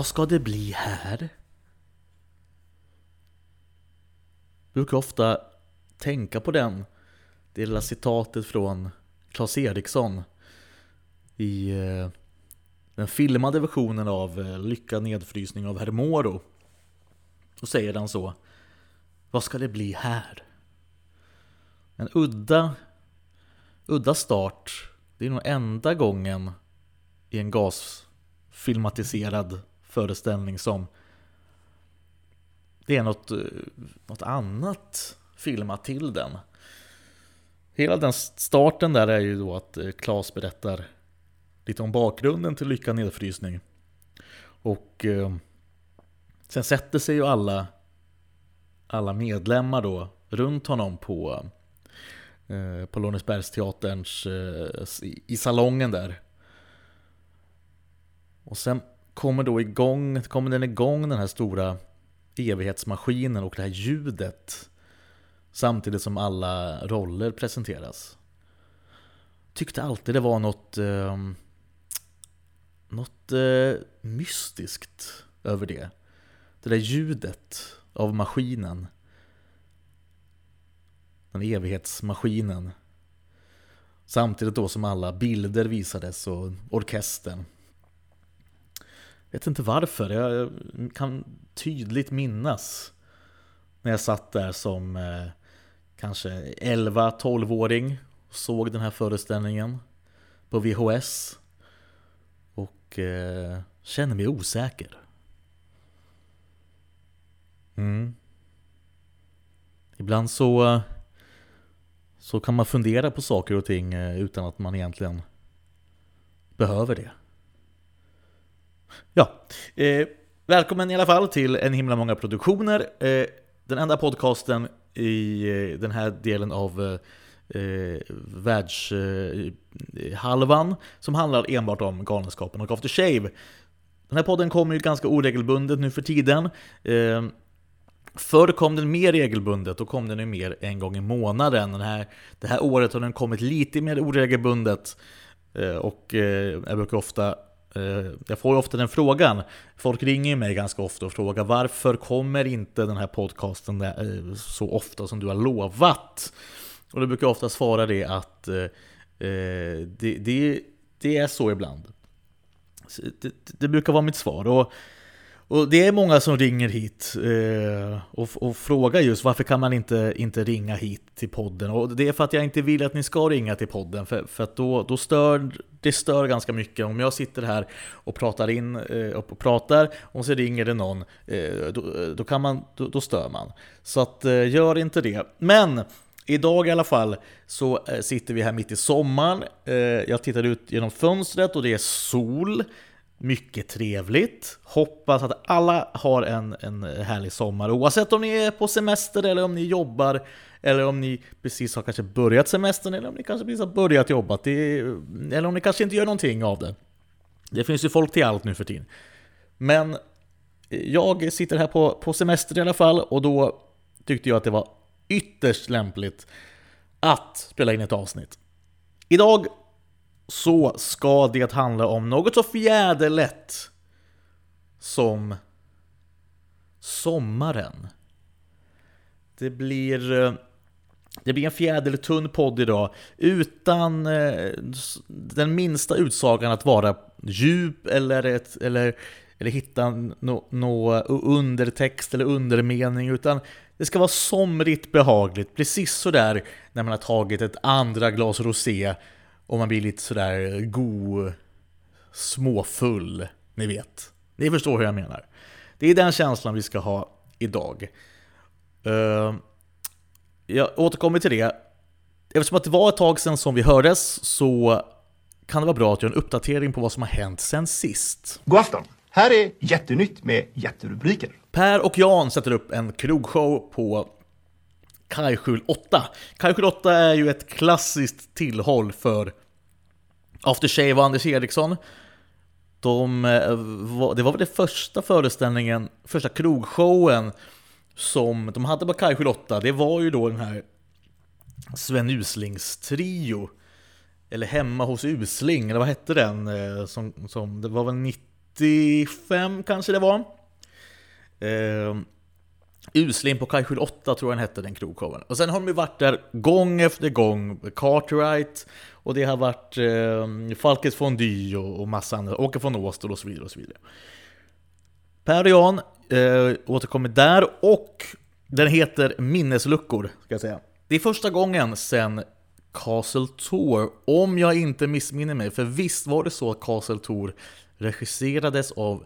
Vad ska det bli här? Jag brukar ofta tänka på den. Det lilla citatet från Claes Eriksson i eh, den filmade versionen av eh, Lyckad nedfrysning av Herr Moro. Då säger han så. Vad ska det bli här? En udda, udda start. Det är nog enda gången i en gasfilmatiserad föreställning som det är något, eh, något annat filmat till den. Hela den starten där är ju då att eh, Klas berättar lite om bakgrunden till Lycka nedfrysning. Och eh, sen sätter sig ju alla, alla medlemmar då runt honom på, eh, på Lånesbergsteaterns, eh, i, i salongen där. Och sen kommer då igång, kommer den igång den här stora evighetsmaskinen och det här ljudet samtidigt som alla roller presenteras. Tyckte alltid det var något eh, något eh, mystiskt över det. Det där ljudet av maskinen. Den evighetsmaskinen. Samtidigt då som alla bilder visades och orkestern. Jag vet inte varför, jag kan tydligt minnas när jag satt där som eh, kanske 11-12-åring och såg den här föreställningen på VHS och eh, känner mig osäker. Mm. Ibland så, så kan man fundera på saker och ting eh, utan att man egentligen behöver det. Ja, eh, välkommen i alla fall till En himla många produktioner. Eh, den enda podcasten i eh, den här delen av eh, eh världshalvan eh, som handlar enbart om Galenskapen och After Shave. Den här podden kommer ju ganska oregelbundet nu för tiden. Eh, Förr kom den mer regelbundet, då kom den ju mer en gång i månaden. Den här, det här året har den kommit lite mer oregelbundet. Eh, och eh, jag brukar ofta Eh, jag får ofta den frågan. Folk ringer mig ganska ofta och frågar varför kommer inte den här podcasten eh, så ofta som du har lovat? Och då brukar jag ofta svara det att eh, det, det, det, är så ibland. Det, det, brukar vara mitt svar. Och, och det är många som ringer hit eh, och, och, frågar just varför kan man inte, inte ringa hit till podden? Och det är för att jag inte vill att ni ska ringa till podden, för, för att då, då stör det stör ganska mycket. Om jag sitter här och pratar in eh, och pratar och så ringer det någon, eh, då, då, kan man, då, då stör man. Så att eh, gör inte det. Men Idag i alla fall så eh, sitter vi här mitt i sommaren. Eh, jag tittar ut genom fönstret och det är sol. Mycket trevligt. Hoppas att alla har en, en härlig sommar oavsett om ni är på semester eller om ni jobbar eller om ni precis har kanske börjat semestern eller om ni kanske precis har börjat jobba. eller om ni kanske inte gör någonting av det. Det finns ju folk till allt nu för tiden. Men eh, jag sitter här på, på semester i alla fall och då tyckte jag att det var ytterst lämpligt att spela in ett avsnitt. Idag så ska det handla om något så fjäderlätt som sommaren. Det blir, eh, det blir en fjädertunn podd idag utan eh, den minsta utsagan att vara djup eller, ett, eller, eller hitta någon no undertext eller undermening utan det ska vara somrigt behagligt, precis sådär när man har tagit ett andra glas rosé och man blir lite sådär god, småfull, ni vet. Ni förstår hur jag menar. Det är den känslan vi ska ha idag. Uh, jag återkommer till det. Eftersom att det var ett tag sedan som vi hördes så kan det vara bra att göra en uppdatering på vad som har hänt sen sist. God afton! Här är Jättenytt med jätterubriker. Per och Jan sätter upp en krogshow på Kajskjul 8. Kajskjul 8 är ju ett klassiskt tillhåll för Aftershave och Anders Eriksson. De, eh, det var väl den första föreställningen, första krogshowen som de hade på Kajskjul 8. Det var ju då den här Sven Uslings trio. Eller Hemma hos Usling, eller vad hette den? Eh, som, som, det var väl 95 kanske det var. Eh, Usling på kajskjul 8 tror jag den hette, den krogshowen. Och sen har de ju varit där gång efter gång, Cartwright, och det har varit eh, Falkes Fondy och, och massa andra, Åke von Åstol och så vidare. och så vidare. Per och Jan eh, återkommer där, och den heter Minnesluckor, ska jag säga. Det är första gången sen Castle Tour, om jag inte missminner mig, för visst var det så att Castle Tour regisserades av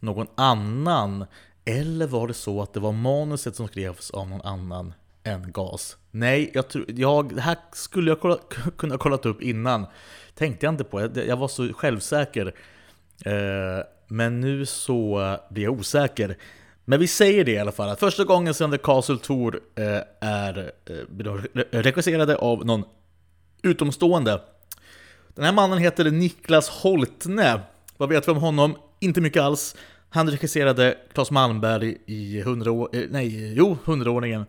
någon annan eller var det så att det var manuset som skrevs av någon annan än GAS? Nej, jag tror, jag, det här skulle jag kolla, kunna kollat upp innan. Tänkte jag inte på, jag, jag var så självsäker. Eh, men nu så blir jag osäker. Men vi säger det i alla fall, att första gången sedan The Castle Tour eh, är eh, regisserade av någon utomstående. Den här mannen heter Niklas Holtne. Vad vet vi om honom? Inte mycket alls. Han regisserade Claes Malmberg i 100 år, eh, nej, jo, 100-åringen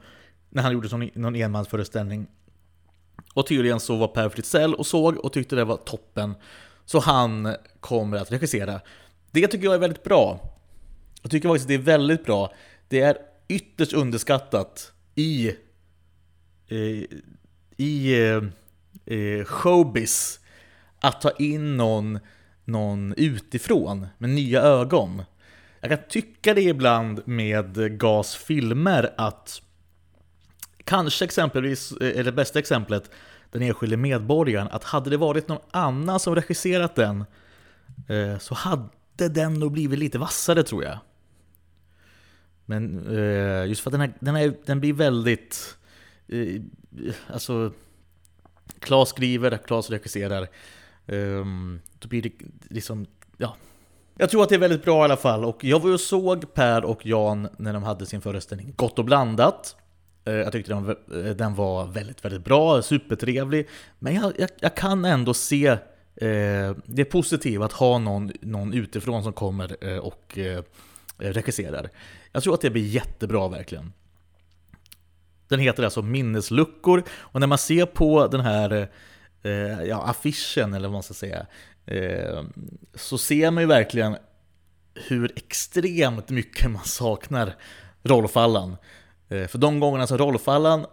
när han gjorde någon, någon enmansföreställning. Och tydligen så var Per Fritzell och såg och tyckte det var toppen. Så han kommer att regissera. Det tycker jag är väldigt bra. Jag tycker faktiskt det är väldigt bra. Det är ytterst underskattat i, eh, i, i showbiz att ta in någon, någon utifrån med nya ögon. Jag kan tycka det ibland med GAS filmer att kanske exempelvis, eh, eller det bästa exemplet, den enskilde medborgaren, att hade det varit någon annan som regisserat den eh, så hade den nog blivit lite vassare tror jag. Men eh, just för att den, här, den, här, den blir väldigt... Alltså... Klas skriver, Klas regisserar. Ehm, då blir det liksom... Ja, jag tror att det är väldigt bra i alla fall och jag var och såg Per och Jan när de hade sin föreställning Gott och blandat. Eh, jag tyckte eh, den, var väldigt, väldigt bra, supertrevlig. Men jag, jag, jag kan ändå se eh, det positiva att ha någon, någon utifrån som kommer eh, och eh, regisserar. Jag tror att det blir jättebra verkligen. Den heter alltså Minnesluckor och när man ser på den här eh, ja, affischen eller vad man ska säga Eh, så ser man ju verkligen hur extremt mycket man saknar Rolf Allan. Eh, för de gångerna som Rolf Allan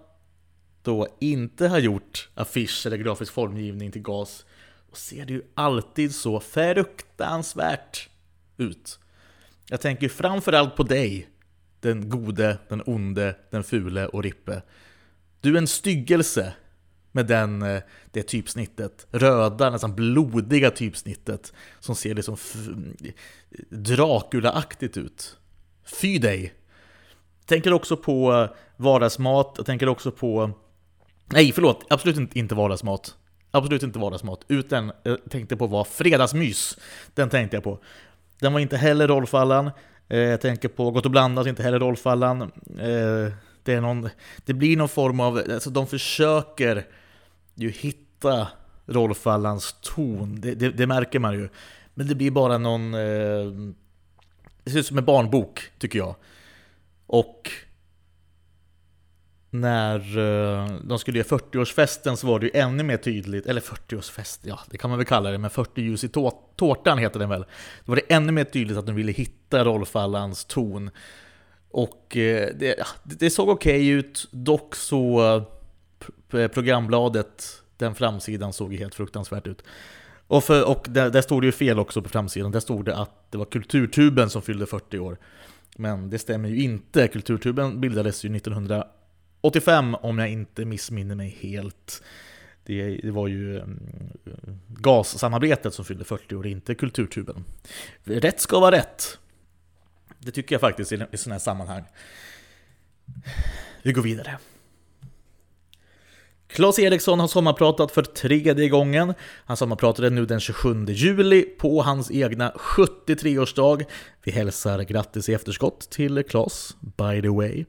då inte har gjort affisch eller grafisk formgivning till GAS, och ser det ju alltid så fruktansvärt ut. Jag tänker framförallt på dig, den gode, den onde, den fule och Rippe. Du är en styggelse med den, eh, det typsnittet. Röda, nästan blodiga typsnittet som ser liksom Dracula-aktigt ut. Fy dig! Tänker också på eh, vardagsmat, jag tänker också på... Nej, förlåt, absolut inte vardagsmat. Absolut inte vardagsmat, utan jag tänkte på vad fredagsmys. Den tänkte jag på. Den var inte heller Rolf-Allan. jag tänker på Gott och blandat, inte heller rollfallan. Det, är någon, det blir någon form av, alltså de försöker ju hitta Rolf Allans ton, det, det, det, märker man ju. Men det blir bara någon... Eh, det ser ut som en barnbok, tycker jag. Och när eh, de skulle göra 40-årsfesten så var det ju ännu mer tydligt, eller 40-årsfest, ja det kan man väl kalla det, men 40 ljus i tårtan heter den väl. Då var det ännu mer tydligt att de ville hitta Rolf Allans ton. Och eh, det, det såg okej okay ut, dock så eh, Eh, programbladet, den framsidan såg ju helt fruktansvärt ut. Och, för, och där, där stod det ju fel också på framsidan, där stod det att det var Kulturtuben som fyllde 40 år. Men det stämmer ju inte, Kulturtuben bildades ju 1985 om jag inte missminner mig helt. Det, det var ju mm, GAS-samarbetet som fyllde 40 år, inte Kulturtuben. Rätt ska vara rätt. Det tycker jag faktiskt i, i sådana här sammanhang. Vi går vidare. Claes Eriksson har sommarpratat för tredje gången. Han sommarpratade nu den 27 juli på hans egna 73-årsdag. Vi hälsar grattis i efterskott till Claes, by the way.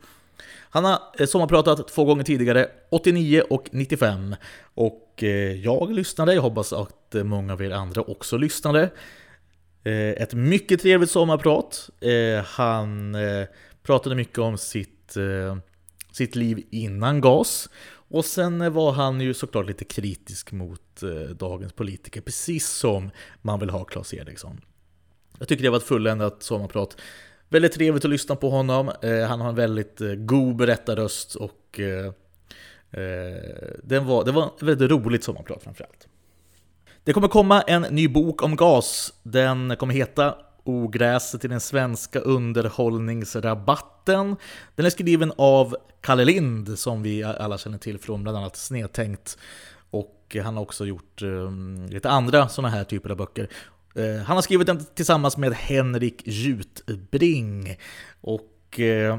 Han har eh, sommarpratat två gånger tidigare, 89 och 95. Och eh, jag lyssnade, jag hoppas att eh, många av er andra också lyssnade. Ett mycket trevligt sommarprat. Han pratade mycket om sitt, sitt liv innan GAS och sen var han ju såklart lite kritisk mot eh, dagens politiker, precis som man vill ha Claes Eriksson. Jag tycker det var ett fulländat sommarprat. Väldigt trevligt att lyssna på honom. Eh, han har en väldigt eh, god berättarröst och eh, eh, den var, det var ett väldigt roligt sommarprat framförallt. Det kommer komma en ny bok om gas. Den kommer heta Ogräset i den svenska underhållningsrabatten. Den är skriven av Kalle Lind som vi alla känner till från bland annat Snedtänkt. Och han har också gjort um, lite andra sådana här typer av böcker. Uh, han har skrivit den tillsammans med Henrik Jutbring. Och uh,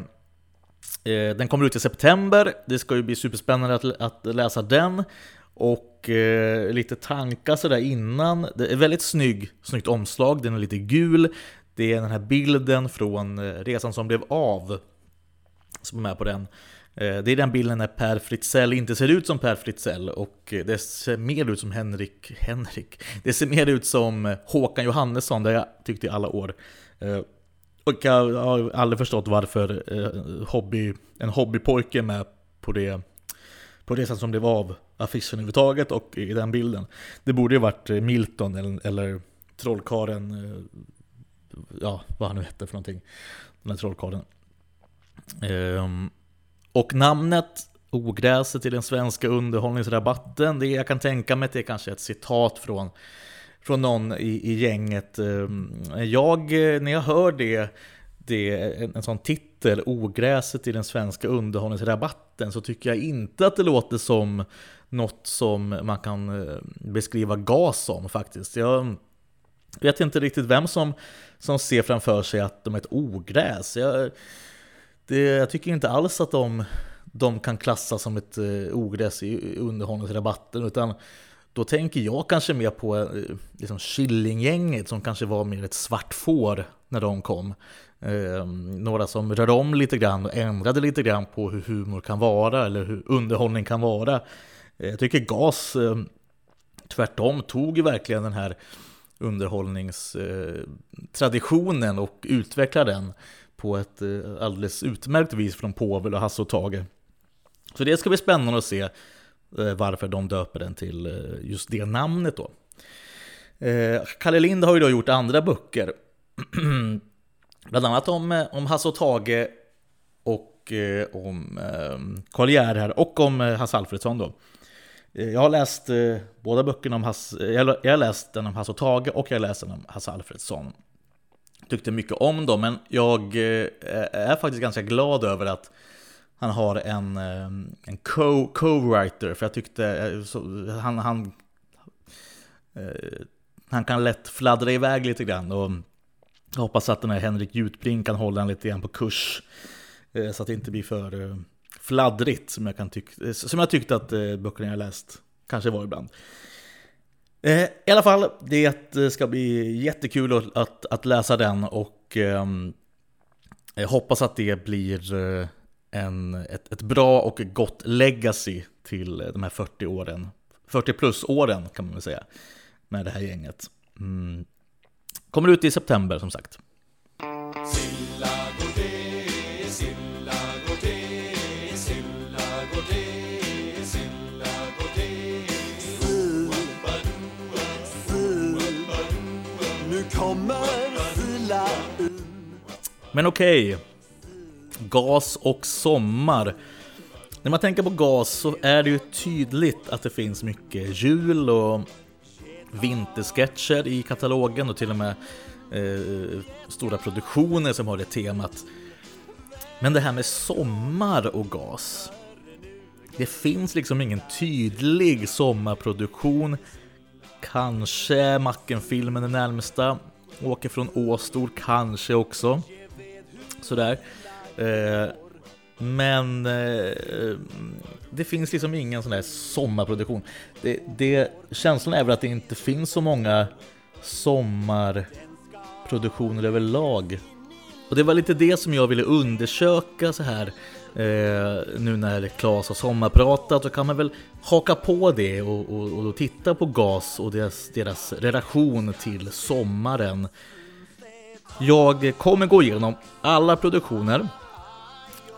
den kommer ut i september. Det ska ju bli superspännande att, att läsa den. Och eh, lite tankar sådär innan. Det är väldigt snygg, snyggt omslag, den är lite gul. Det är den här bilden från eh, resan som blev av som är med på den. Eh, det är den bilden när Per Fritzell inte ser ut som Per Fritzell och eh, det ser mer ut som Henrik, Henrik. Det ser mer ut som Håkan Johannesson, det har jag tyckt i alla år. Och jag har aldrig förstått varför hobby, en hobbypojke är med på det på det sätt som det var av affischen överhuvudtaget och i den bilden. Det borde ju varit eh, Milton eller, eller trollkaren, eh, ja vad han nu hette för någonting, den här trollkaren. Ehm, och namnet Ogräset i den svenska underhållningsrabatten, det jag kan tänka mig att det är kanske ett citat från, från någon i, i gänget. Ehm, jag, eh, när jag hör det, det en, en sån titel, eller Ogräset i den svenska underhållningsrabatten, så tycker jag inte att det låter som något som man kan eh, beskriva gas som faktiskt. Jag vet inte riktigt vem som, som ser framför sig att de är ett ogräs. Jag, det, jag tycker inte alls att de, de kan klassas som ett eh, ogräs i underhållningsrabatten, utan då tänker jag kanske mer på eh, liksom Killinggänget som kanske var mer ett svart får när de kom. Eh, några som rörde om lite grann och ändrade lite grann på hur humor kan vara eller hur underhållning kan vara. Eh, jag tycker GAS eh, tvärtom tog verkligen den här underhållningstraditionen eh, och utvecklade den på ett eh, alldeles utmärkt vis från Povel och Hasse och Tage. Så det ska bli spännande att se eh, varför de döper den till eh, just det namnet då. Kalle Lind har ju då gjort andra böcker. Bland annat om, eh, om Hasse och Tage och eh, om eh, Karl Gerhard här och om Hasse Alfredsson då. Eh, jag har läst eh, båda böckerna om Hasse, jag, jag har läst den om Hasse och Tage och jag har läst den om Hasse Alfredsson. Tyckte mycket om dem, men jag eh, är faktiskt ganska glad över att han har en, eh, en co-writer, för jag tyckte eh, så, han, han, han kan lätt fladdra iväg lite grann. Och jag hoppas att den här Henrik Jutbring kan hålla en lite grann på kurs, eh, så att det inte blir för eh, fladdrigt som jag, kan tyck eh, som jag tyckte att böckerna jag läst kanske var ibland. I alla fall, det ska bli jättekul att, att, att läsa den och ehm, jag hoppas att det blir en, ett, ett bra och gott legacy till de här 40 åren. 40 plus åren kan man väl säga med det här gänget. Mm. Kommer ut i september som sagt. Men okej, okay. gas och sommar. När man tänker på gas så är det ju tydligt att det finns mycket jul och vintersketcher i katalogen och till och med eh, stora produktioner som har det temat. Men det här med sommar och gas. Det finns liksom ingen tydlig sommarproduktion. Kanske Macken-filmen är närmsta. Åker från Åstol kanske också sådär. Eh, men eh, det finns liksom ingen sån där sommarproduktion. Det, det, känslan är väl att det inte finns så många sommarproduktioner överlag. Och det var lite det som jag ville undersöka så här eh, nu när Klas har sommarpratat. Då kan man väl haka på det och, och, och titta på GAS och deras, deras relation till sommaren. Jag kommer gå igenom alla produktioner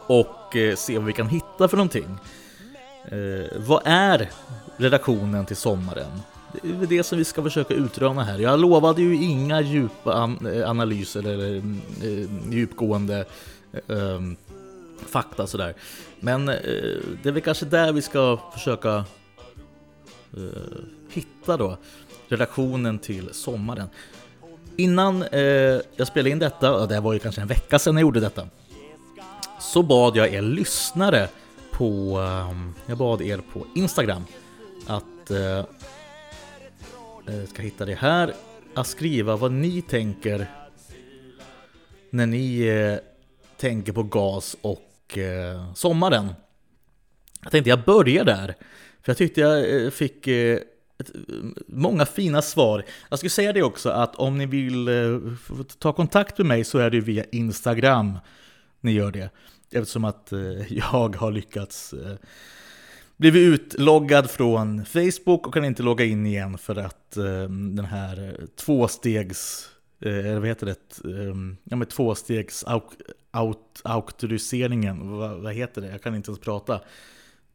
och eh, se vad vi kan hitta för någonting. Eh, vad är redaktionen till sommaren? Det är det som vi ska försöka utröna här. Jag lovade ju inga djupa eh, analyser eller eh, djupgående eh, fakta sådär. Men eh, det är väl kanske där vi ska försöka eh, hitta då relationen till sommaren. Innan eh, jag spelade in detta, och det var ju kanske en vecka sedan jag gjorde detta, så bad jag er lyssnare på, ehm, jag bad er på Instagram att, jag ska hitta det här, att skriva vad ni tänker när ni eh, tänker på gas och sommaren. Jag tänkte jag börjar där, för jag tyckte jag fick många fina svar. Jag skulle säga det också att om ni vill ta kontakt med mig så är det via Instagram ni gör det. Eftersom att eh, jag har lyckats eh, bli blivit utloggad från Facebook och kan inte logga in igen för att eh, den här tvåstegs, eller vad heter det, ehm, ja med tvåstegs auk, aut, auktoriseringen, vad, vad, heter det, jag kan inte ens prata.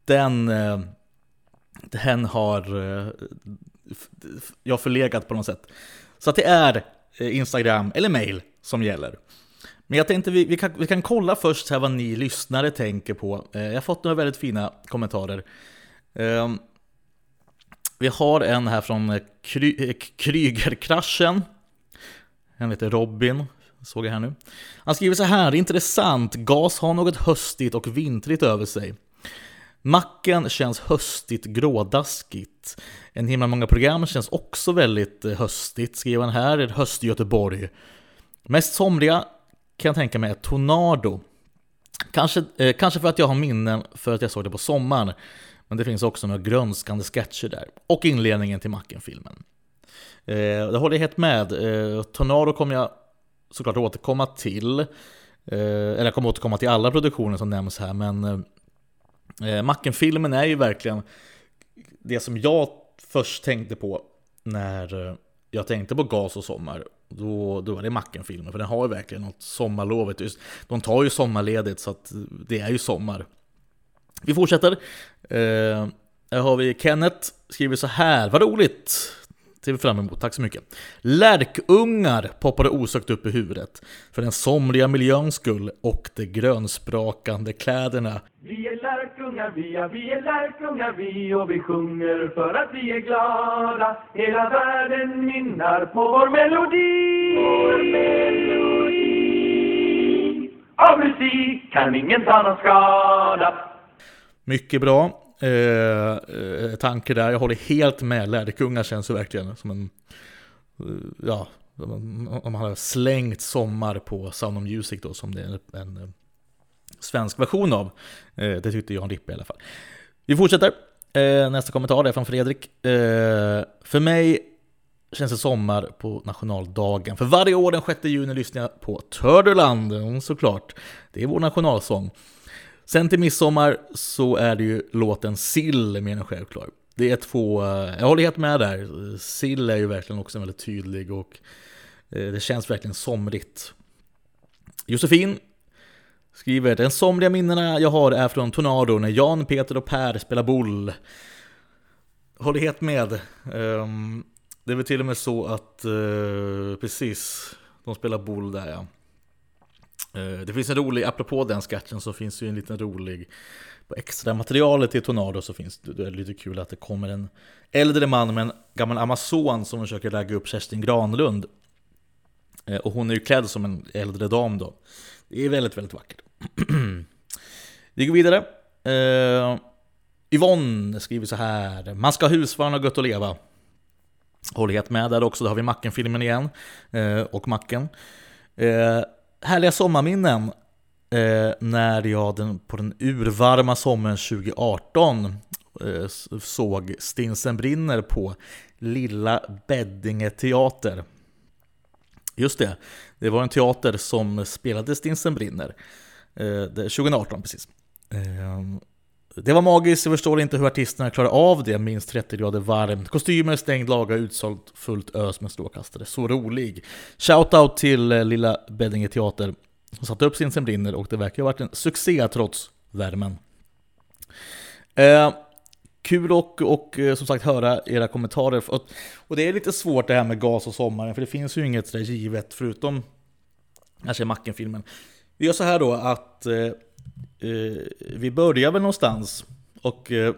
Den, den har jag förlegat på något sätt. Så att det är Instagram eller mail som gäller. Men jag tänkte vi, vi, kan, vi kan kolla först här vad ni lyssnare tänker på. Eh, jag har fått några väldigt fina kommentarer. Ehm, vi har en här från Kry, eh, Krygerkraschen. Han heter Robin, såg jag här nu. Han skriver så här, intressant, gas har något höstigt och vintrigt över sig. Macken känns höstigt grådaskigt. En himla många program känns också väldigt eh, höstigt, skriver han här, höst i Göteborg. Mest somriga kan jag tänka mig är Tornado. Kanske, eh, kanske för att jag har minnen för att jag såg det på sommaren. Men det finns också några grönskande sketcher där. Och inledningen till Macken-filmen. Eh, det håller jag helt med. Eh, Tornado kommer jag såklart återkomma till. Eh, eller jag kommer återkomma till alla produktioner som nämns här. Men eh, eh Macken-filmen är ju verkligen det som jag först tänkte på när eh, jag tänkte på gas och sommar. Då, då är det Macken-filmen, för den har ju verkligen något sommarlovet. De tar ju sommarledigt så att det är ju sommar. Vi fortsätter. Eh, här har vi Kenneth, skriver så här. Vad roligt! ser vi fram emot, tack så mycket. Lärkungar poppade osökt upp i huvudet. För den somriga miljöns skull och de grönsprakande kläderna. Vi är lärkungar vi, ja vi är lärkungar vi och vi sjunger för att vi är glada. Hela världen nynnar på vår melodi. Vår melodi. Av musik kan ingen ta någon skada. Mycket bra. Eh, eh, tanke där. Jag håller helt med. Lärkungar känns ju verkligen som en... Eh, ja, om man har slängt sommar på Sound of Music då, som det är en, en svensk version av. Eh, det tyckte Jan Rippe i alla fall. Vi fortsätter. Eh, nästa kommentar är från Fredrik. Eh, för mig känns det sommar på nationaldagen. För varje år den 6 juni lyssnar jag på Törderland, såklart. Det är vår nationalsång. Sen till midsommar så är det ju låten Sill mer än självklar. Det är två, eh, jag håller helt med där. Sill är ju verkligen också väldigt tydlig och eh, det känns verkligen somrigt. Josefin skriver Den somliga minnena jag har är från Tornado när Jan, Peter och Per spelar boll. Håller helt med. Um, det är väl till och med så att, uh, precis, de spelar boll där ja. Uh, det finns en rolig, apropå den sketchen så finns det ju en liten rolig På extra materialet till Tornado så finns det, det är lite kul att det kommer en Äldre man med en gammal amazon som försöker ragga upp Kerstin Granlund Uh, Och hon är ju klädd som en äldre dam då det är väldigt, väldigt vackert. Vi går vidare. Uh, Yvonne skriver så här. Man ska ha husvagn och gött att leva. Håller helt med där också, då har vi Macken-filmen igen. Uh, Och Macken. Uh, härliga sommarminnen. Uh, när jag den, på den urvarma sommaren 2018 såg Stinsen brinner på Lilla Beddinge teater. Just det, det var en teater som spelade Stinsen brinner. Eh, 2018 precis. Eh, det var magiskt, jag förstår inte hur artisterna klarar av det, minst 30 grader varmt. Kostymer, stängd laga, utsålt, fullt ös med strålkastare. Så rolig! Shoutout till eh, lilla Beddinge Teater som satte upp Stinsen brinner och det verkar ha varit en succé trots värmen. Eh, kul och, och eh, som sagt höra era kommentarer. Och, och det är lite svårt det här med gas och sommaren, för det finns ju inget sådär givet förutom kanske Macken-filmen. Vi gör så här då att eh, eh vi börjar väl någonstans och eh,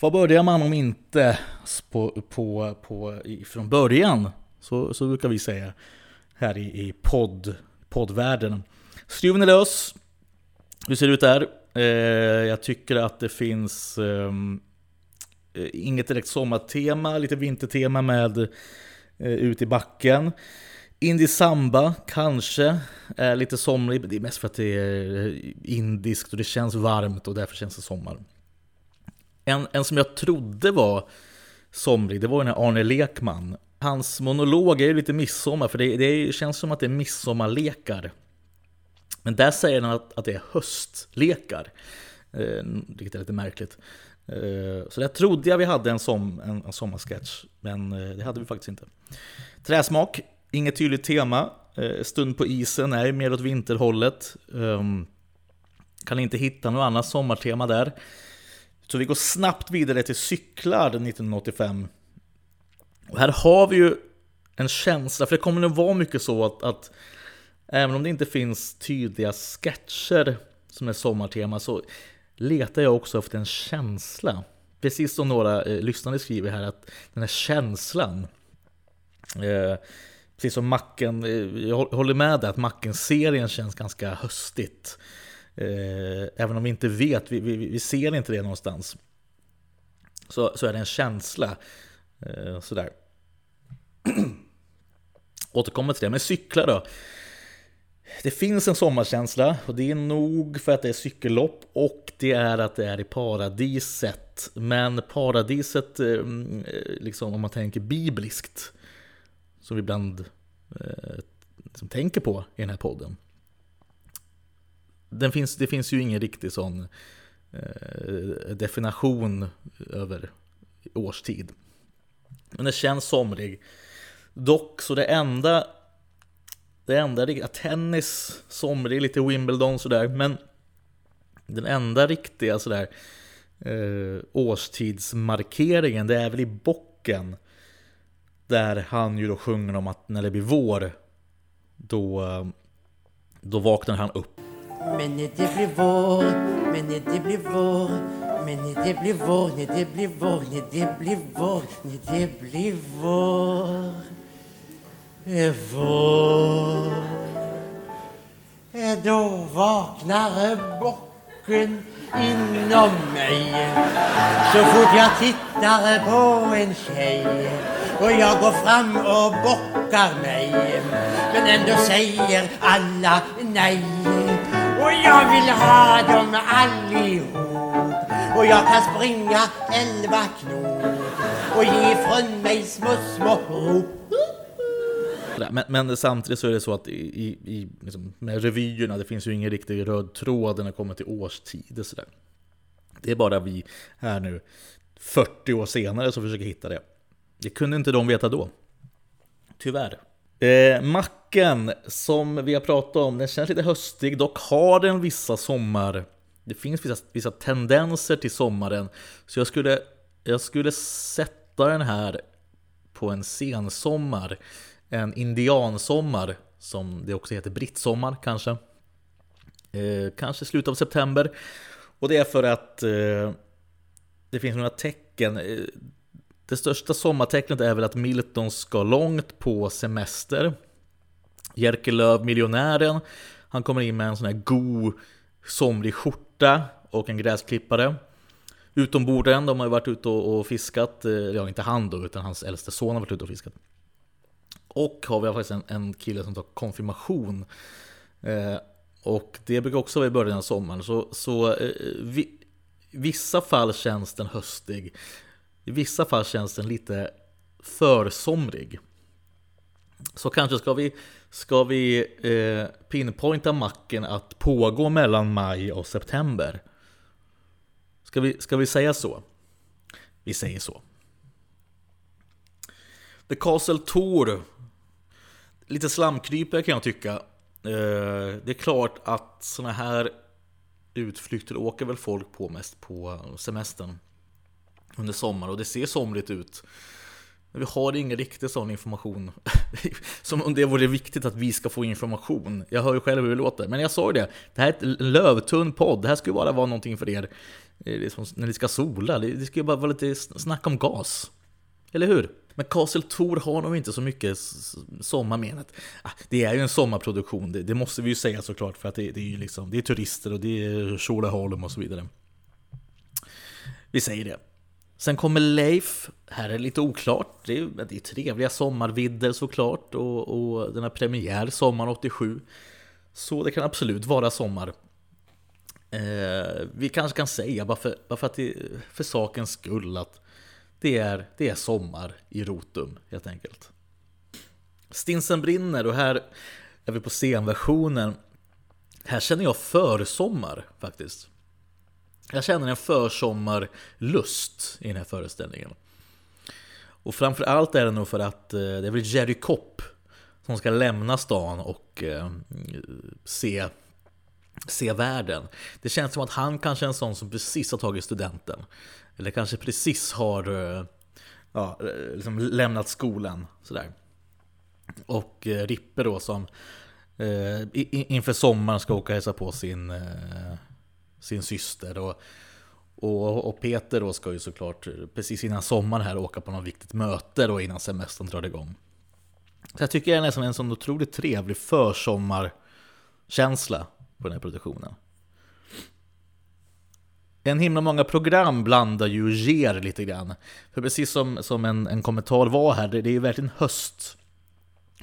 var börjar man om inte på, på, på, från början? Så, så brukar vi säga här i, i podd, poddvärlden. Skruven är lös. Hur ser det ut där? Eh, jag tycker att det finns ehm, eh, inget direkt sommartema, lite vintertema med eh, ut i backen. Indie samba kanske är lite somrig, det är mest för att det är eh, indiskt och det känns varmt och därför känns det sommar. En, en som jag trodde var somrig, det var den här Arne Lekman. Hans monolog är ju lite midsommar, för det, det känns som att det är midsommarlekar. Men där säger han att, att det är höstlekar, eh, vilket är lite märkligt. Eh, så där trodde jag vi hade en, som, en, en sommarsketch, men eh, det hade vi faktiskt inte. Träsmak, inget tydligt tema. Eh, stund på isen är mer åt vinterhållet. Ehm, kan inte hitta något annat sommartema där. Så vi går snabbt vidare till cyklar 1985. Och här har vi ju en känsla, för det kommer nog vara mycket så att, att även om det inte finns tydliga sketcher som är sommartema så letar jag också efter en känsla. Precis som några eh, lyssnare skriver här, att den här känslan. Eh, precis som Macken, eh, jag håller med dig att Macken-serien känns ganska höstigt. Eh, även om vi inte vet, vi, vi, vi ser inte det någonstans. Så, så är det en känsla. Eh, sådär. Återkommer till det, men cyklar då. Det finns en sommarkänsla och det är nog för att det är cykellopp och det är att det är i paradiset. Men paradiset, eh, eh, liksom om man tänker bibliskt, som vi ibland eh, liksom tänker på i den här podden den finns, det finns ju ingen riktig sån eh, definition över årstid. Men det känns somrig. Dock så det enda det enda riktiga... tennis, somrig, lite Wimbledon sådär, men den enda riktiga sådär eh, årstidsmarkeringen, det är väl i bocken. Där han ju då sjunger om att när det blir vår, då, eh, då vaknar han upp men när det blir vår, men när det blir vår Men när det blir vår, när det blir vår, när det blir vår När det blir vår är vår. Eh, då vaknar bocken inom mig. Så fort jag tittar på en tjej och jag går fram och bockar mig Men ändå säger alla nej. Och jag vill ha dem allihop. Och jag kan springa elva knop Och ge ifrån mig små, små rop men, men, samtidigt så är det så att i, i, liksom, med revyerna, det finns ju ingen riktig röd tråd när det kommer till årstider. Så där. Det är bara vi här nu, 40 år senare, som försöker hitta det. Det kunde inte de veta då. Tyvärr. Eh, macken som vi har pratat om, den känns lite höstig, dock har den vissa sommar... Det finns vissa, vissa tendenser till sommaren. Så jag skulle, jag skulle sätta den här på en sensommar. En indiansommar, som det också heter, brittsommar kanske. Eh, kanske slutet av september. Och det är för att eh, det finns några tecken. Eh, det största sommartecknet är väl att Milton ska långt på semester. Jerker Löv, miljonären, han kommer in med en sån här god somrig skjorta och en gräsklippare. Utombordaren, de har ju varit ute och fiskat, eh, ja inte han då, utan hans äldste son har varit ute och fiskat. Och har vi faktiskt en, en kille som tar konfirmation. Eh, och det brukar också vara i början av sommaren. Så, så eh, vi, vissa fall känns den höstig. I vissa fall känns den lite försomrig. Så kanske ska vi, ska vi eh, pinpointa macken att pågå mellan maj och september. Ska vi, ska vi säga så? Vi säger så. The Castle Tour. Lite slamkrypare kan jag tycka. Eh, det är klart att såna här utflykter åker väl folk på mest på semestern under sommaren och det ser somrigt ut. Men vi har ingen riktig sån information. Som om det vore viktigt att vi ska få information. Jag hör ju själv hur det låter. Men jag sa ju det, det här är ett lövtunn podd. Det här ska ju bara vara någonting för er liksom när ni ska sola. Det ska ju bara vara lite snack om gas. Eller hur? Men Castle Tor har nog inte så mycket sommarmenet. Ah, det är ju en sommarproduktion, det, det, måste vi ju säga såklart för att det, det är ju liksom, det är turister och det är Tjolaholm och så vidare. Vi säger det. Sen kommer Leif, här är det lite oklart. Det är, det är trevliga sommarvidder såklart och, och den har premiär sommaren 87. Så det kan absolut vara sommar. Eh, vi kanske kan säga, bara för, bara för, att det, för sakens skull, att det är, det är sommar i Rotum helt enkelt. Stinsen brinner och här är vi på scenversionen. Här känner jag försommar faktiskt. Jag känner en försommarlust i den här föreställningen. Och framförallt är det nog för att eh, det är väl Jerry Kopp som ska lämna stan och eh, se, se världen. Det känns som att han kanske är en sån som precis har tagit studenten. Eller kanske precis har eh, ja, eh, liksom lämnat skolan. Sådär. Och eh, Rippe då som inför sommaren ska åka och hälsa på sin sin syster. Och, och, och, Peter då ska ju såklart precis innan sommaren här åka på något viktigt möte då innan semestern drar igång. Så jag tycker det är nästan en sån otroligt trevlig försommarkänsla på den här produktionen. En himla många program blandar ju och ger lite grann. För precis som, som en, en kommentar var här, det, det är ju verkligen höst.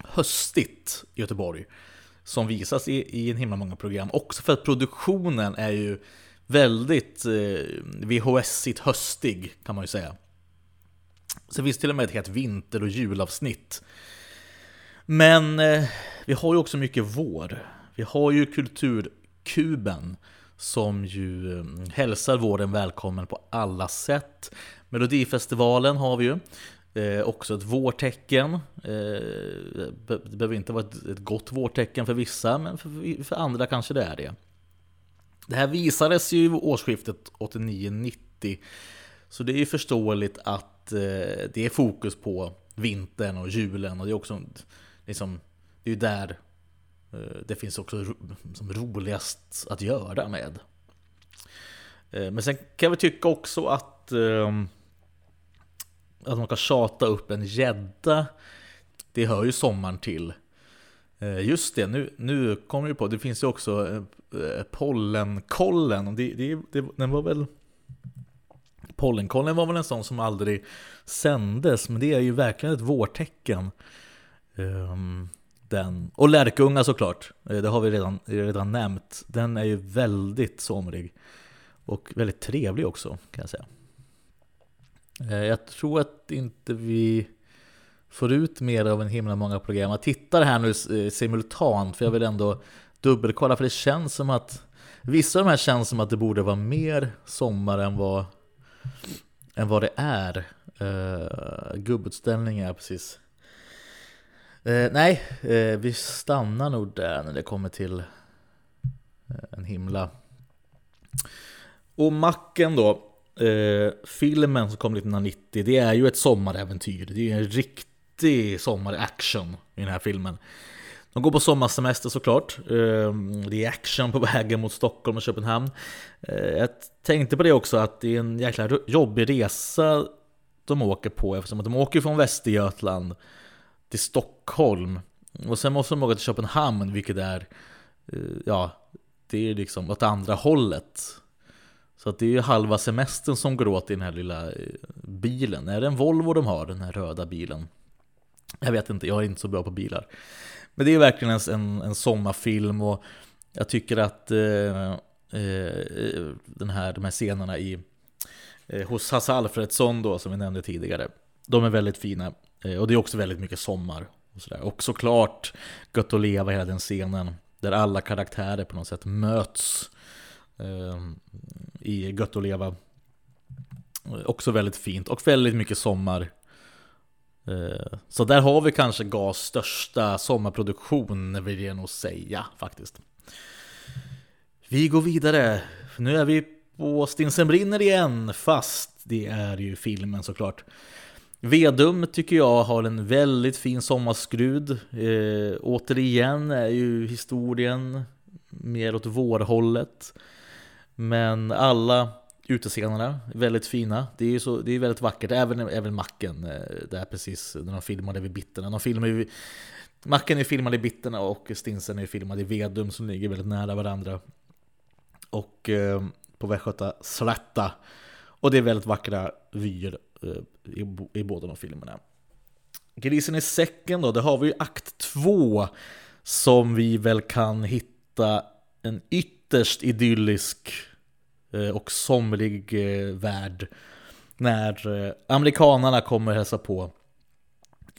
Höstigt i Göteborg som visas i, i en himla många program. Också för att produktionen är ju väldigt eh, VHS-igt höstig kan man ju säga. Så det finns till och med ett helt vinter och julavsnitt. Men eh, vi har ju också mycket vår. Vi har ju Kulturkuben som ju eh, hälsar våren välkommen på alla sätt. Melodifestivalen har vi ju. Eh, också ett vårtecken. Eh, det behöver inte vara ett, ett gott vårtecken för vissa, men för, för, andra kanske det är det. Det här visades ju årsskiftet 89-90, så det är ju förståeligt att eh, det är fokus på vintern och julen och det är också liksom, det är ju där Eh, det finns också som roligast att göra med. Eh, men sen kan jag väl tycka också att ehm, att man kan tjata upp en gädda. Det hör ju sommaren till. Eh, just det, nu, nu kommer jag på, det finns ju också Pollenkollen. Det, det, det, den var väl... Pollenkollen var väl en sån som aldrig sändes, men det är ju verkligen ett vårtecken. Um, den. Och Lärkunga såklart, eh, det har vi redan, redan nämnt. Den är ju väldigt somrig. Och väldigt trevlig också, kan jag säga. Eh, jag tror att inte vi får ut mer av en himla många program. Jag tittar här nu eh, simultant för jag vill ändå dubbelkolla för det känns som att Vissa av de här känns som att det borde vara mer sommar än vad, än vad det är. Uh, gubbutställningar, precis. Eh, nej, eh, vi stannar nog där när det kommer till eh, en himla. Och macken då. Eh, filmen som kom 1990, det är ju ett sommaräventyr. Det är ju en riktig sommaraction i den här filmen. De går på sommarsemester såklart. Eh, det är action på vägen mot Stockholm och Köpenhamn. Eh, jag tänkte på det också att det är en jäkla jobbig resa de åker på eftersom att de åker från Västergötland till Stockholm. Och sen måste de åka till Köpenhamn vilket är, eh, ja, det är liksom åt andra hållet. Så att det är ju halva semestern som går åt i den här lilla eh, bilen. Är det en Volvo de har, den här röda bilen? Jag vet inte, jag är inte så bra på bilar. Men det är verkligen en, en sommarfilm och jag tycker att eh, eh, den här, de här scenerna i, eh, hos Hasse Alfredsson då, som vi nämnde tidigare, de är väldigt fina. Eh, och det är också väldigt mycket sommar. Och, sådär. och såklart Gött att leva hela den scenen, där alla karaktärer på något sätt möts ehm, i Gött att leva. Eh, också väldigt fint och väldigt mycket sommar. Eh, så där har vi kanske GAS största sommarproduktion vill jag nog säga faktiskt. Vi går vidare. nu är vi på Stinsen brinner igen, fast det är ju filmen såklart. Vedum tycker jag har en väldigt fin sommarskrud. Eh, återigen är ju historien mer åt vårhållet. Men alla utescenerna är väldigt fina. Det är ju så, det är väldigt vackert. Även, även macken, eh, där precis när de filmade vid bitterna. De filmade ju, macken är filmad i bitterna och Stinsen är filmad i Vedum som ligger väldigt nära varandra. Och eh, på Västgöta slätta. Och det är väldigt vackra vyer eh, i, i båda de filmerna. Grisen i säcken då, det har vi ju akt två som vi väl kan hitta en ytterst idyllisk eh, och somrig eh, värld när eh, amerikanarna kommer hälsa på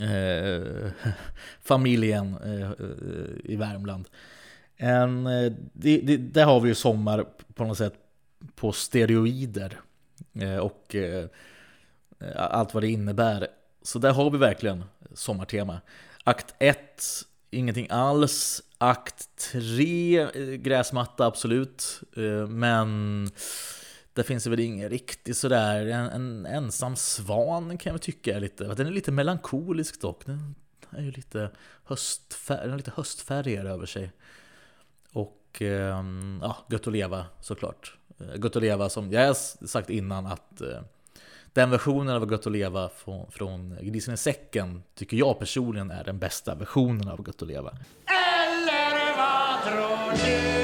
eh, familjen eh, i Värmland. En, det, det, där har vi ju sommar på något sätt på steroider och Eh, allt vad det innebär. Så där har vi verkligen sommartema. Akt 1, ingenting alls. Akt 3, eh, gräsmatta absolut. Eh, men där finns det väl ingen riktig sådär, en, en ensam svan kan jag tycka är lite, den är lite melankolisk dock. Den är ju lite, höstfär, den har lite höstfärger över sig. Och ehm, ja, gött att leva såklart. Gött att leva som jag har sagt innan att den versionen av Gött att leva från, från Grisen i säcken tycker jag personligen är den bästa versionen av Gött att leva. Eller vad tror du?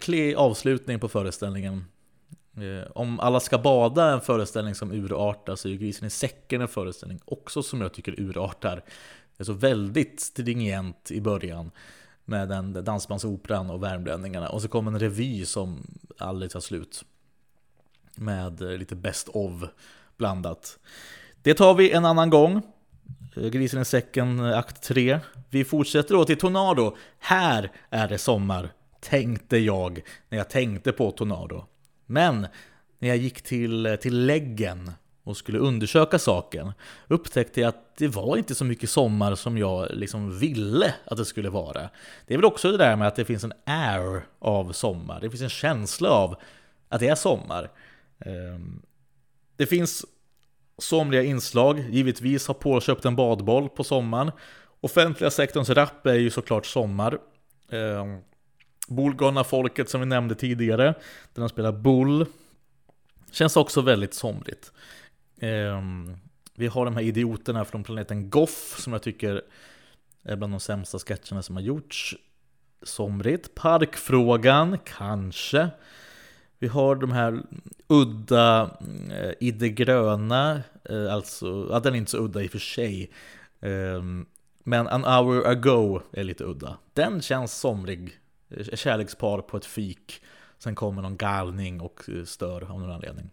Märklig avslutning på föreställningen. Eh, om alla ska bada, en föreställning som urartar, så är ju Grisen i säcken en föreställning också som jag tycker urartar. Det är så väldigt stringent i början med den dansbandsoperan och värmlänningarna. Och så kom en revy som aldrig tar slut. Med lite best of blandat. Det tar vi en annan gång. Eh, grisen i säcken, eh, akt 3. Vi fortsätter då till Tornado. Här är det sommar, tänkte jag när jag tänkte på Tornado. Men när jag gick till, till läggen och skulle undersöka saken upptäckte jag att det var inte så mycket sommar som jag liksom ville att det skulle vara. Det är väl också det där med att det finns en air av sommar. Det finns en känsla av att det är sommar. Ehm, det finns somliga inslag. Givetvis har Paul köpt en badboll på sommaren. Offentliga sektorns rap är ju såklart sommar. Ehm, Bolgarna folket som vi nämnde tidigare, där de spelar Bull. Känns också väldigt somrigt. Eh, vi har de här idioterna från planeten Goff som jag tycker är bland de sämsta sketcherna som har gjorts. Somrigt. Parkfrågan, kanske. Vi har de här udda eh, i det gröna, eh, alltså, ja den är inte så udda i och för sig. Eh, men An hour ago är lite udda. Den känns somrig. Eh, kärlekspar på ett fik. Sen kommer någon galning och eh, stör av någon anledning.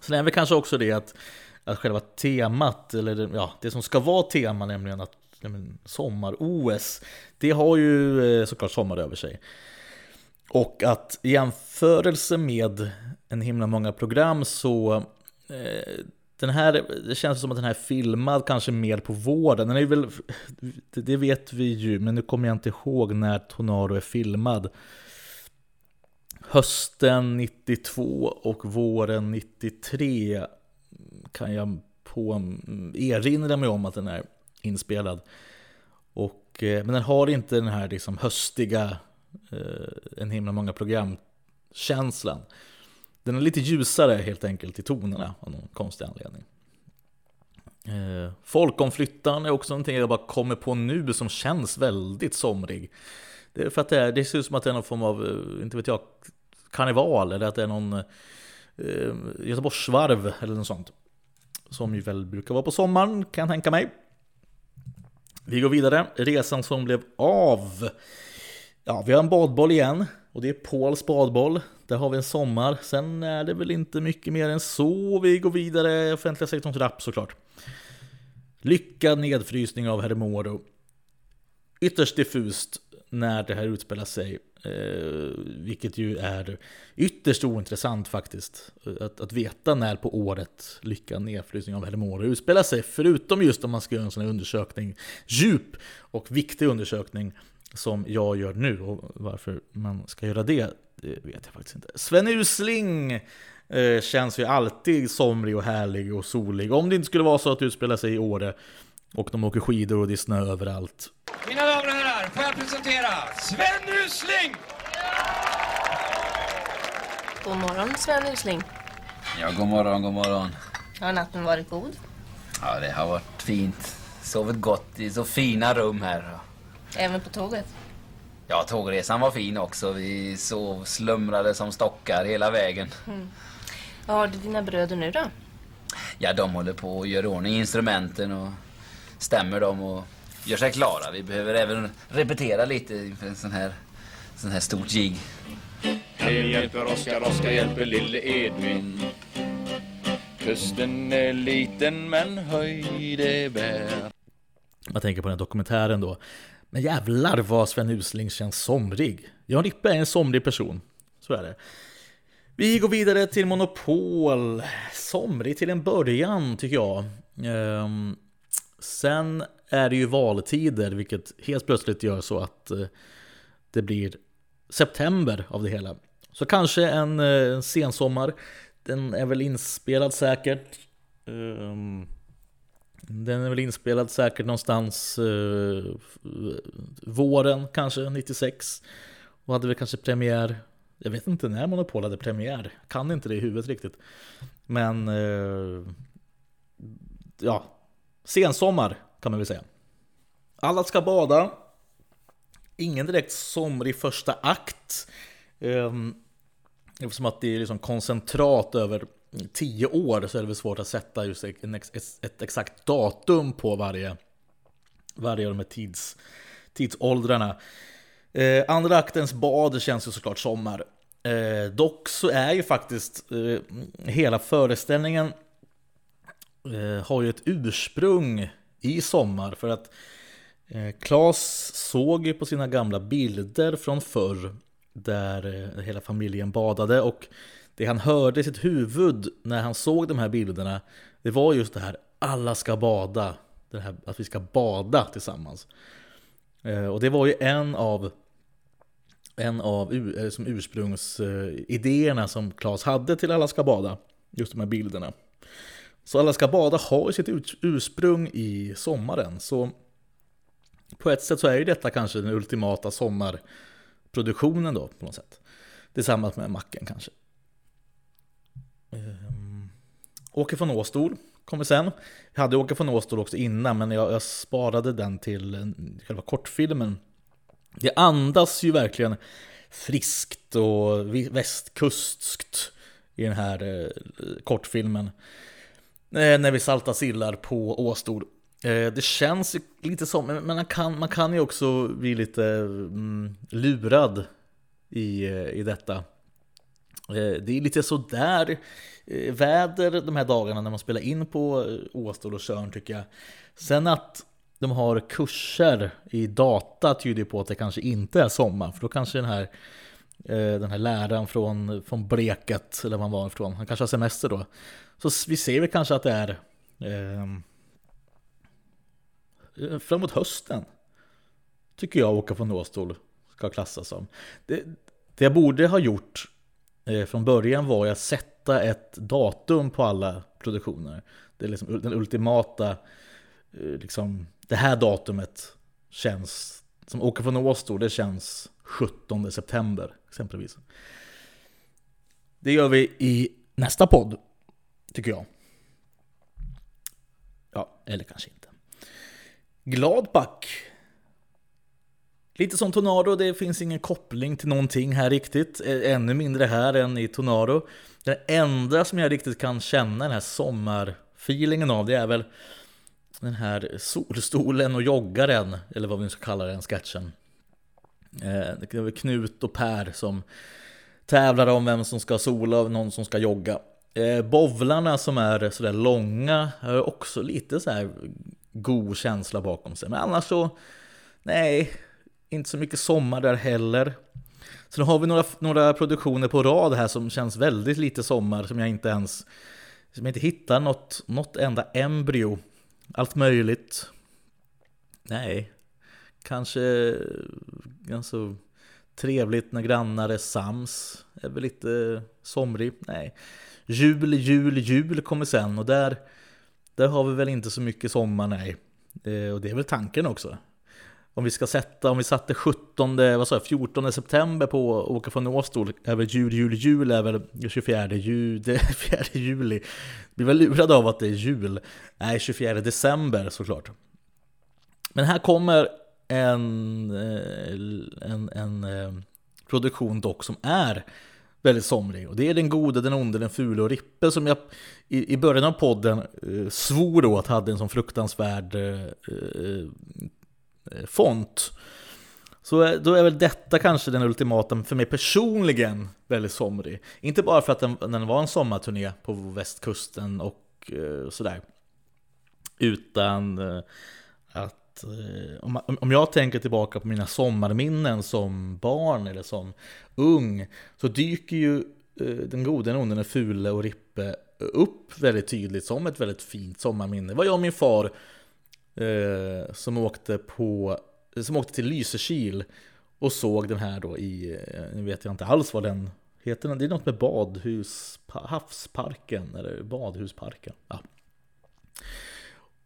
Sen är väl kanske också det att, att själva temat, eller det- ja, det som ska vara tema, nämligen att sommar-OS, det har ju eh, såklart sommar över sig. Och att i jämförelse med en himla många program så eh, den här, det känns som att den här är filmad kanske mer på våren. Den är väl, det, vet vi ju, men nu kommer jag inte ihåg när Tornado är filmad. Hösten 92 och våren 93 kan jag på, erinra mig om att den är inspelad. Och, eh, men den har inte den här liksom höstiga, eh, en himla många program-känslan. Den är lite ljusare helt enkelt i tonerna av någon konstig anledning. Eh, Folkomflyttaren är också någonting jag bara kommer på nu som känns väldigt somrig. Det är för att det, är, det ser ut som att det är någon form av, eh, inte vet jag, karneval eller att det är någon eh, Göteborgsvarv eller något sånt. Som ju väl brukar vara på sommaren kan jag tänka mig. Vi går vidare. Resan som blev av. Ja, vi har en badboll igen. Och det är Pauls badboll. Där har vi en sommar. Sen är det väl inte mycket mer än så. Vi går vidare. Offentliga sektorns rapp såklart. Lyckad nedfrysning av Hermoro. Ytterst diffust när det här utspelar sig. Eh, vilket ju är ytterst ointressant faktiskt. Att, att veta när på året lyckad nedfrysning av Hermoro utspelar sig. Förutom just om man ska göra en sån här undersökning. Djup och viktig undersökning som jag gör nu. Och varför man ska göra det, det vet jag faktiskt inte. Sven Usling eh, känns ju alltid somrig och härlig och solig. Om det inte skulle vara så att det utspelar sig i Åre och de åker skidor och det är snö överallt. Mina damer och herrar, får jag presentera Sven Rysling! God morgon Sven Usling. Ja, god morgon, god morgon. Har natten varit god? Ja, det har varit fint. Sovit gott i så fina rum här. Även på tåget? Ja, tågresan var fin också. Vi sov slumrade som stockar hela vägen. Vad har du dina bröder nu då? Ja, de håller på och gör i ordning instrumenten och stämmer dem och gör sig klara. Vi behöver även repetera lite inför en sån här, sån här stort gig. En hjälper Oskar, Oskar hjälper lille Edvin. Kusten är liten men höjd är bär. Jag tänker på den här dokumentären då. Men jävlar vad Sven Usling känns somrig. Jan Rippe är en somrig person. Så är det. Vi går vidare till Monopol. Somrig till en början tycker jag. Ehm, sen är det ju valtider vilket helt plötsligt gör så att eh, det blir september av det hela. Så kanske en eh, en sensommar. Den är väl inspelad säkert. Ehm, den är väl inspelad säkert någonstans eh, våren kanske 96. Och hade väl kanske premiär, jag vet inte när Monopol hade premiär. Kan inte det i huvudet riktigt. Men eh, ja, sensommar kan man väl säga. Alla ska bada. Ingen direkt somrig första akt. Eh, eftersom att det är liksom koncentrat över tio år så är det väl svårt att sätta just ett, ett exakt datum på varje, varje av de här tids, tidsåldrarna. Eh, andra aktens bad känns ju såklart sommar. Eh, dock så är ju faktiskt eh, hela föreställningen eh, har ju ett ursprung i sommar för att eh, Klas såg ju på sina gamla bilder från förr där eh, hela familjen badade och det han hörde i sitt huvud när han såg de här bilderna det var just det här alla ska bada, det här att vi ska bada tillsammans. Eh, och det var ju en av en av eh, som ursprungsidéerna som Klas hade till Alla ska bada, just de här bilderna. Så Alla ska bada har ju sitt ursprung i sommaren, så på ett sätt så är ju detta kanske den ultimata sommarproduktionen då på något sätt. Tillsammans med Macken kanske. Um, Åke von Åstol kommer sen. Jag hade Åke von Åstol också innan men jag, jag sparade den till eh, själva kortfilmen. Det andas ju verkligen friskt och västkustskt i den här eh, kortfilmen. Eh, när vi saltar sillar på Åstol. Eh, det känns ju lite som, men man kan, man kan ju också bli lite mm, lurad i, eh, i detta. Eh, det är lite sådär eh, väder de här dagarna när man spelar in på eh, Åstol och Tjörn tycker jag. Sen att de har kurser i data tyder på att det kanske inte är sommar. För då kanske den här, den här läraren från, från Bleket, eller var han var ifrån, han kanske har semester då. Så vi ser väl kanske att det är eh, framåt hösten. Tycker jag åka från Åstol ska klassas som. Det, det jag borde ha gjort Eh, från början var ju att sätta ett datum på alla produktioner. Det är liksom den ultimata, eh, liksom, det här datumet känns, som åka från Åstol, det känns 17 september exempelvis. Det gör vi i nästa podd, tycker jag. Ja, eller kanske inte. Gladback. Lite som Tornado, det finns ingen koppling till någonting här riktigt. Eh, ännu mindre här än i Tornado. Det enda som jag riktigt kan känna den här sommarfeelingen av, det är väl den här solstolen och joggaren, eller vad vi nu ska kalla den sketchen. Eh, det är väl Knut och Per som tävlar om vem som ska sola och någon som ska jogga. Eh, Bovlarna som är sådär långa har också lite så här god känsla bakom sig. Men annars så, nej, inte så mycket sommar där heller. Så nu har vi några, några produktioner på rad här som känns väldigt lite sommar som jag inte ens, som jag inte hittar något, något enda embryo. Allt möjligt. Nej, kanske alltså, trevligt när grannar är sams. Är väl lite somrig. Nej. Jul, jul, jul kommer sen och där, där har vi väl inte så mycket sommar, nej. Eh, och det är väl tanken också. Om vi ska sätta, om vi satte 17, vad sa jag, 14 september på att åka från Åstol, är väl jul, jul, jul är väl 24 juli, 4 juli. Blir väl lurad av att det är jul. Nej, 24 december såklart. Men här kommer en, eh, en, en eh, produktion dock som är väldigt somrig. Och det är Den gode, den onde, den fule och Rippe som jag i, i början av podden eh, svor åt hade en sån fruktansvärd eh, eh Eh, font. Så eh, då är väl detta kanske den ultimata, för mig personligen, väldigt somrig. Inte bara för att den, den var en sommarturné på västkusten och eh, sådär. Utan eh, att eh, om, om jag tänker tillbaka på mina sommarminnen som barn eller som ung så dyker ju eh, den gode, den onde, den fule och Rippe upp väldigt tydligt som ett väldigt fint sommarminne. Det var jag och min far eh, som åkte på som åkte till Lysekil och såg den här då i, eh, nu vet jag inte alls vad den heter, den- det är något med badhus, havsparken eller badhusparken. Ja.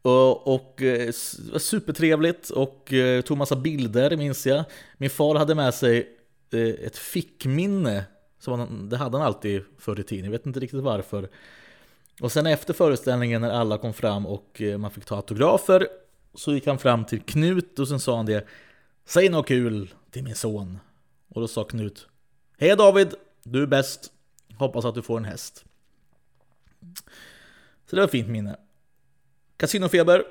Och, och eh, supertrevligt och eh, tog massa bilder minns jag. Min far hade med sig ett fickminne, som han, det hade han alltid förr i tiden, jag vet inte riktigt varför. Och sen efter föreställningen när alla kom fram och eh, man fick ta autografer så gick han fram till Knut och sen sa han det Säg något kul till min son. Och då sa Knut Hej David, du är bäst. Hoppas att du får en häst. Så det var ett fint minne. Casinofeber.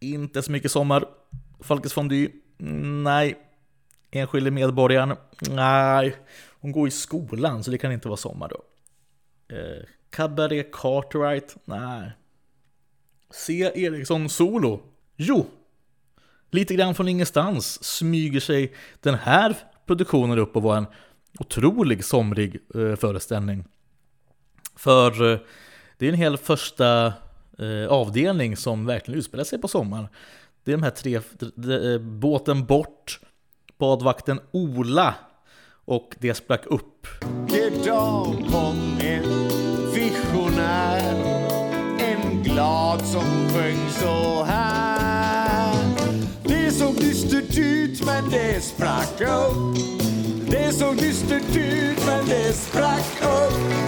Inte så mycket sommar. Falkes Fondue. Nej. Enskilde medborgaren. Nej. Hon går i skolan så det kan inte vara sommar då. Eh, Cabaret Cartwright? Nej. C. Eriksson Solo? Jo! Lite grann från ingenstans smyger sig den här produktionen upp och var en otrolig somrig eh, föreställning. För eh, det är en hel första eh, avdelning som verkligen utspelar sig på sommaren. Det är de här tre, de, eh, båten bort, badvakten Ola och det sprack upp här en glad som sjöng så här Det såg dystert ut men det sprack upp Det såg dystert ut men det sprack upp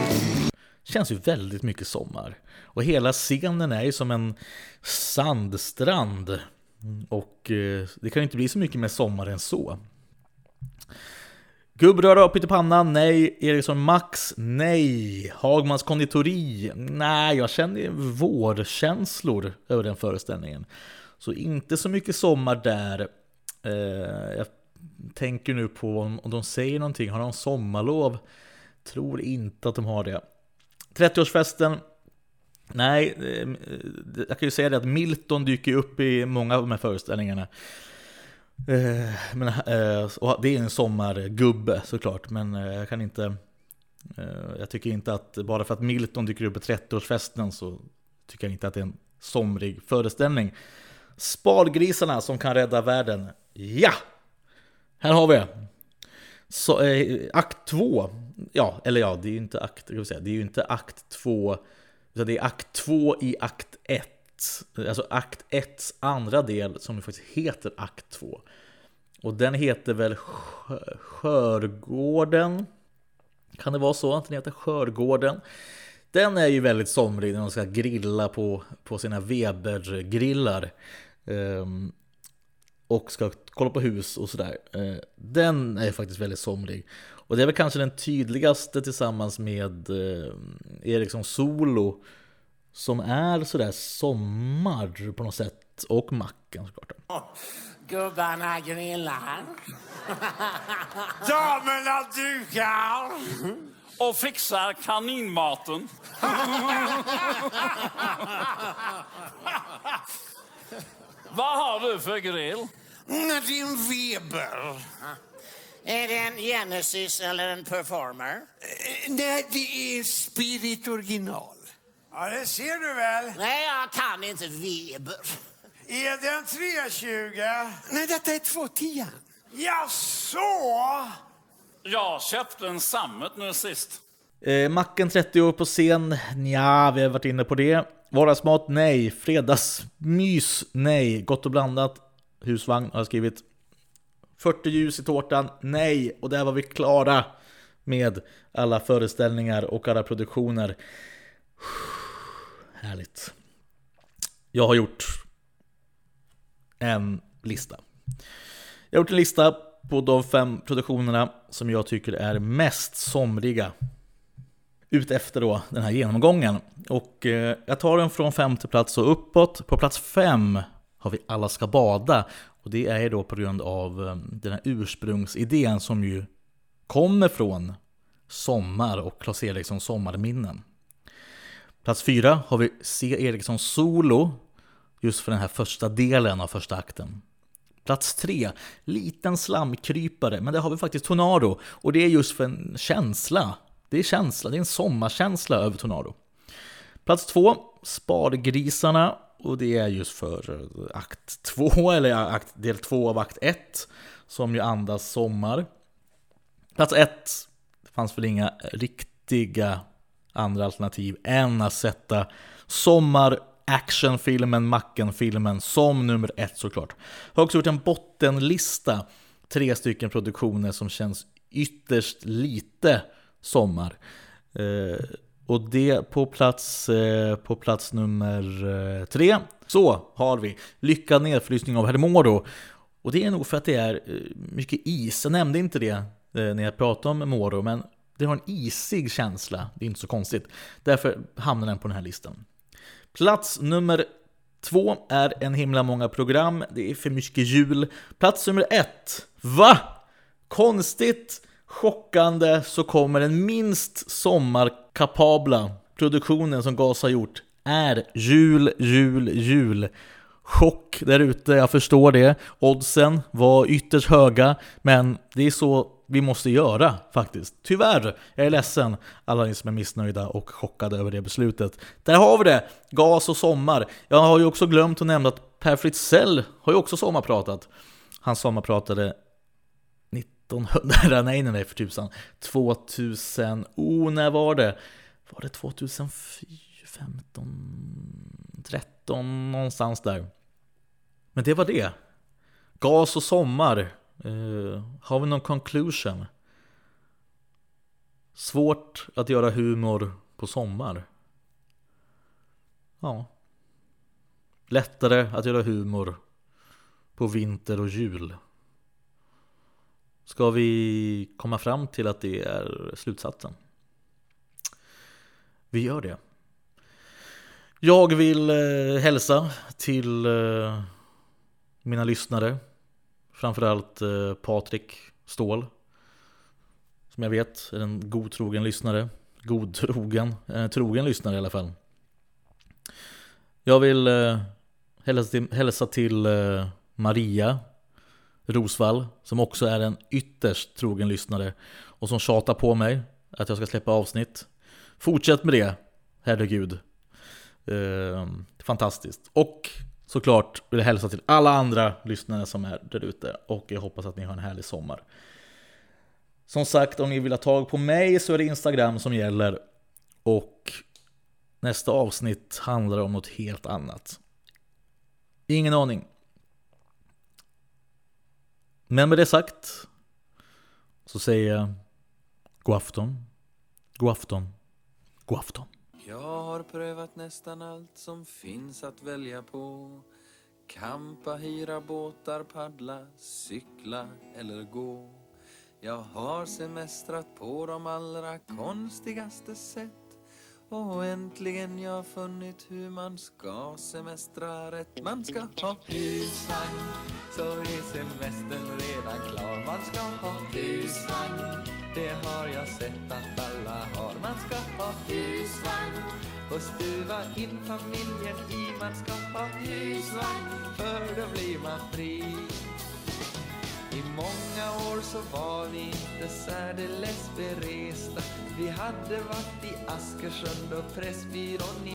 känns ju väldigt mycket sommar. Och hela scenen är ju som en sandstrand. Och eh, det kan ju inte bli så mycket mer sommar än så. Gubbröra och pyttipanna, nej. Eriksson Max, nej. Hagmans konditori, nej. Jag känner vårkänslor över den föreställningen. Så inte så mycket sommar där. Eh, jag tänker nu på om om de säger någonting. Har de sommarlov? Tror inte att de har det. 30-årsfesten. Nej, eh, jag kan ju säga det att Milton dyker upp i många av de här föreställningarna. Eh, Men, eh, och det är en sommargubbe såklart, men eh, jag kan inte... Eh, jag tycker inte att bara för att Milton dyker upp på 30-årsfesten så tycker jag inte att det är en somrig föreställning. Spargrisarna som kan rädda världen. Ja! Här har vi det. Så, eh, akt 2, ja, eller ja, det är ju inte akt, jag säga, det är ju inte akt 2, utan det är akt 2 i akt 1. Alltså akt 1 andra del som faktiskt heter akt 2. Och den heter väl Skörgården? Kan det vara så att den heter Skörgården? Den är ju väldigt somrig när de ska grilla på, på sina Weber-grillar. Ehm, och ska kolla på hus och sådär. Eh, den är faktiskt väldigt somrig. Och det är väl kanske den tydligaste tillsammans med eh, Eriksson Solo. Som är sådär sommar på något sätt. Och Macken såklart. Gubbarna grillar. Damerna dukar. Och fixar kaninmaten. Vad har du för grill? Mm, Din Weber. Är det en Genesis eller en Performer? Eh, Nej, det är Spirit original. Ja, det ser du väl. Nej, jag kan inte Weber. Är det en 320? Nej, detta är 210. Ja, så. Jag köpte en Sammet nu sist. Eh, macken 30 år på scen? Nja, vi har varit inne på det. Vardagsmat? Nej. Fredagsmys? Nej. Gott och blandat? Husvagn har jag skrivit. 40 ljus i tårtan? Nej. Och där var vi klara med alla föreställningar och alla produktioner. Härligt. Jag har gjort en lista. Jag har gjort en lista på de fem produktionerna som jag tycker är mest somriga utefter då den här genomgången. Och eh, jag tar den från femte plats och uppåt. På plats fem har vi Alla ska bada. Och det är då på grund av eh, den här ursprungsidén som ju kommer från Sommar och Claes Erikssons sommarminnen. Plats fyra har vi C. Eriksson solo, just för den här första delen av första akten. Plats tre, liten slamkrypare, men det har vi faktiskt Tornado. Och det är just för en känsla. Det är känsla, det är en sommarkänsla över Tornado. Plats två, Spargrisarna. Och det är just för eh, akt två, eller akt, del två av akt ett. Som ju andas sommar. Plats ett, det fanns väl inga riktiga andra alternativ än att sätta sommar actionfilmen Macken-filmen som nummer ett såklart. Jag har också gjort en bottenlista, tre stycken produktioner som känns ytterst lite sommar. Eh, och det på plats, eh, på plats nummer eh, tre så har vi Lyckad nedfrysning av Hermoro. Och det är nog för att det är eh, mycket is. Jag nämnde inte det eh, när jag pratade om Moro, men det har en isig känsla. Det är inte så konstigt. Därför hamnar den på den här listan. Plats nummer två är en himla många program. Det är för mycket jul. Plats nummer ett. Va? Konstigt, chockande så kommer den minst sommarkapabla produktionen som GAS har gjort är jul, jul, jul. Chock där ute, jag förstår det. Oddsen var ytterst höga, men det är så vi måste göra faktiskt. Tyvärr, jag är ledsen alla ni som är missnöjda och chockade över det beslutet. Där har vi det! Gas och sommar. Jag har ju också glömt att nämna att Per Fritzell har ju också sommarpratat. Han sommarpratade 1900, nej nej nej för tusan, 2000, oh när var det? Var det 2015, 13 någonstans där? Men det var det. Gas och sommar. Uh, har vi någon conclusion? Svårt att göra humor på sommar. Ja. Lättare att göra humor på vinter och jul. Ska vi komma fram till att det är slutsatsen? Vi gör det. Jag vill eh, hälsa till eh, mina lyssnare. Framförallt eh, Patrik Ståhl. Som jag vet är en godtrogen lyssnare. Godtrogen, eh, trogen lyssnare i alla fall. Jag vill eh, hälsa till, hälsa till eh, Maria Rosvall som också är en ytterst trogen lyssnare och som tjatar på mig att jag ska släppa avsnitt. Fortsätt med det, herregud. Eh, fantastiskt. Och såklart vill jag hälsa till alla andra lyssnare som är där ute och jag hoppas att ni har en härlig sommar. Som sagt, om ni vill ha tag på mig så är det Instagram som gäller och nästa avsnitt handlar om något helt annat. Ingen aning. Men med det sagt så säger jag god afton, god afton, god afton. Jag har prövat nästan allt som finns att välja på. Kampa, hyra båtar, paddla, cykla eller gå. Jag har semestrat på de allra konstigaste sätt. Och äntligen jag funnit hur man ska semestra rätt. Man ska ha husvagn, så är semestern redan klar. Man ska ha husvagn, det har jag sett att alla har. Man ska ha husvagn och stuva in familjen i. Man ska ha husvagn, för då blir man fri. I många år så var vi inte särdeles beresta. Vi hade varit i Askersund och Pressbyrån i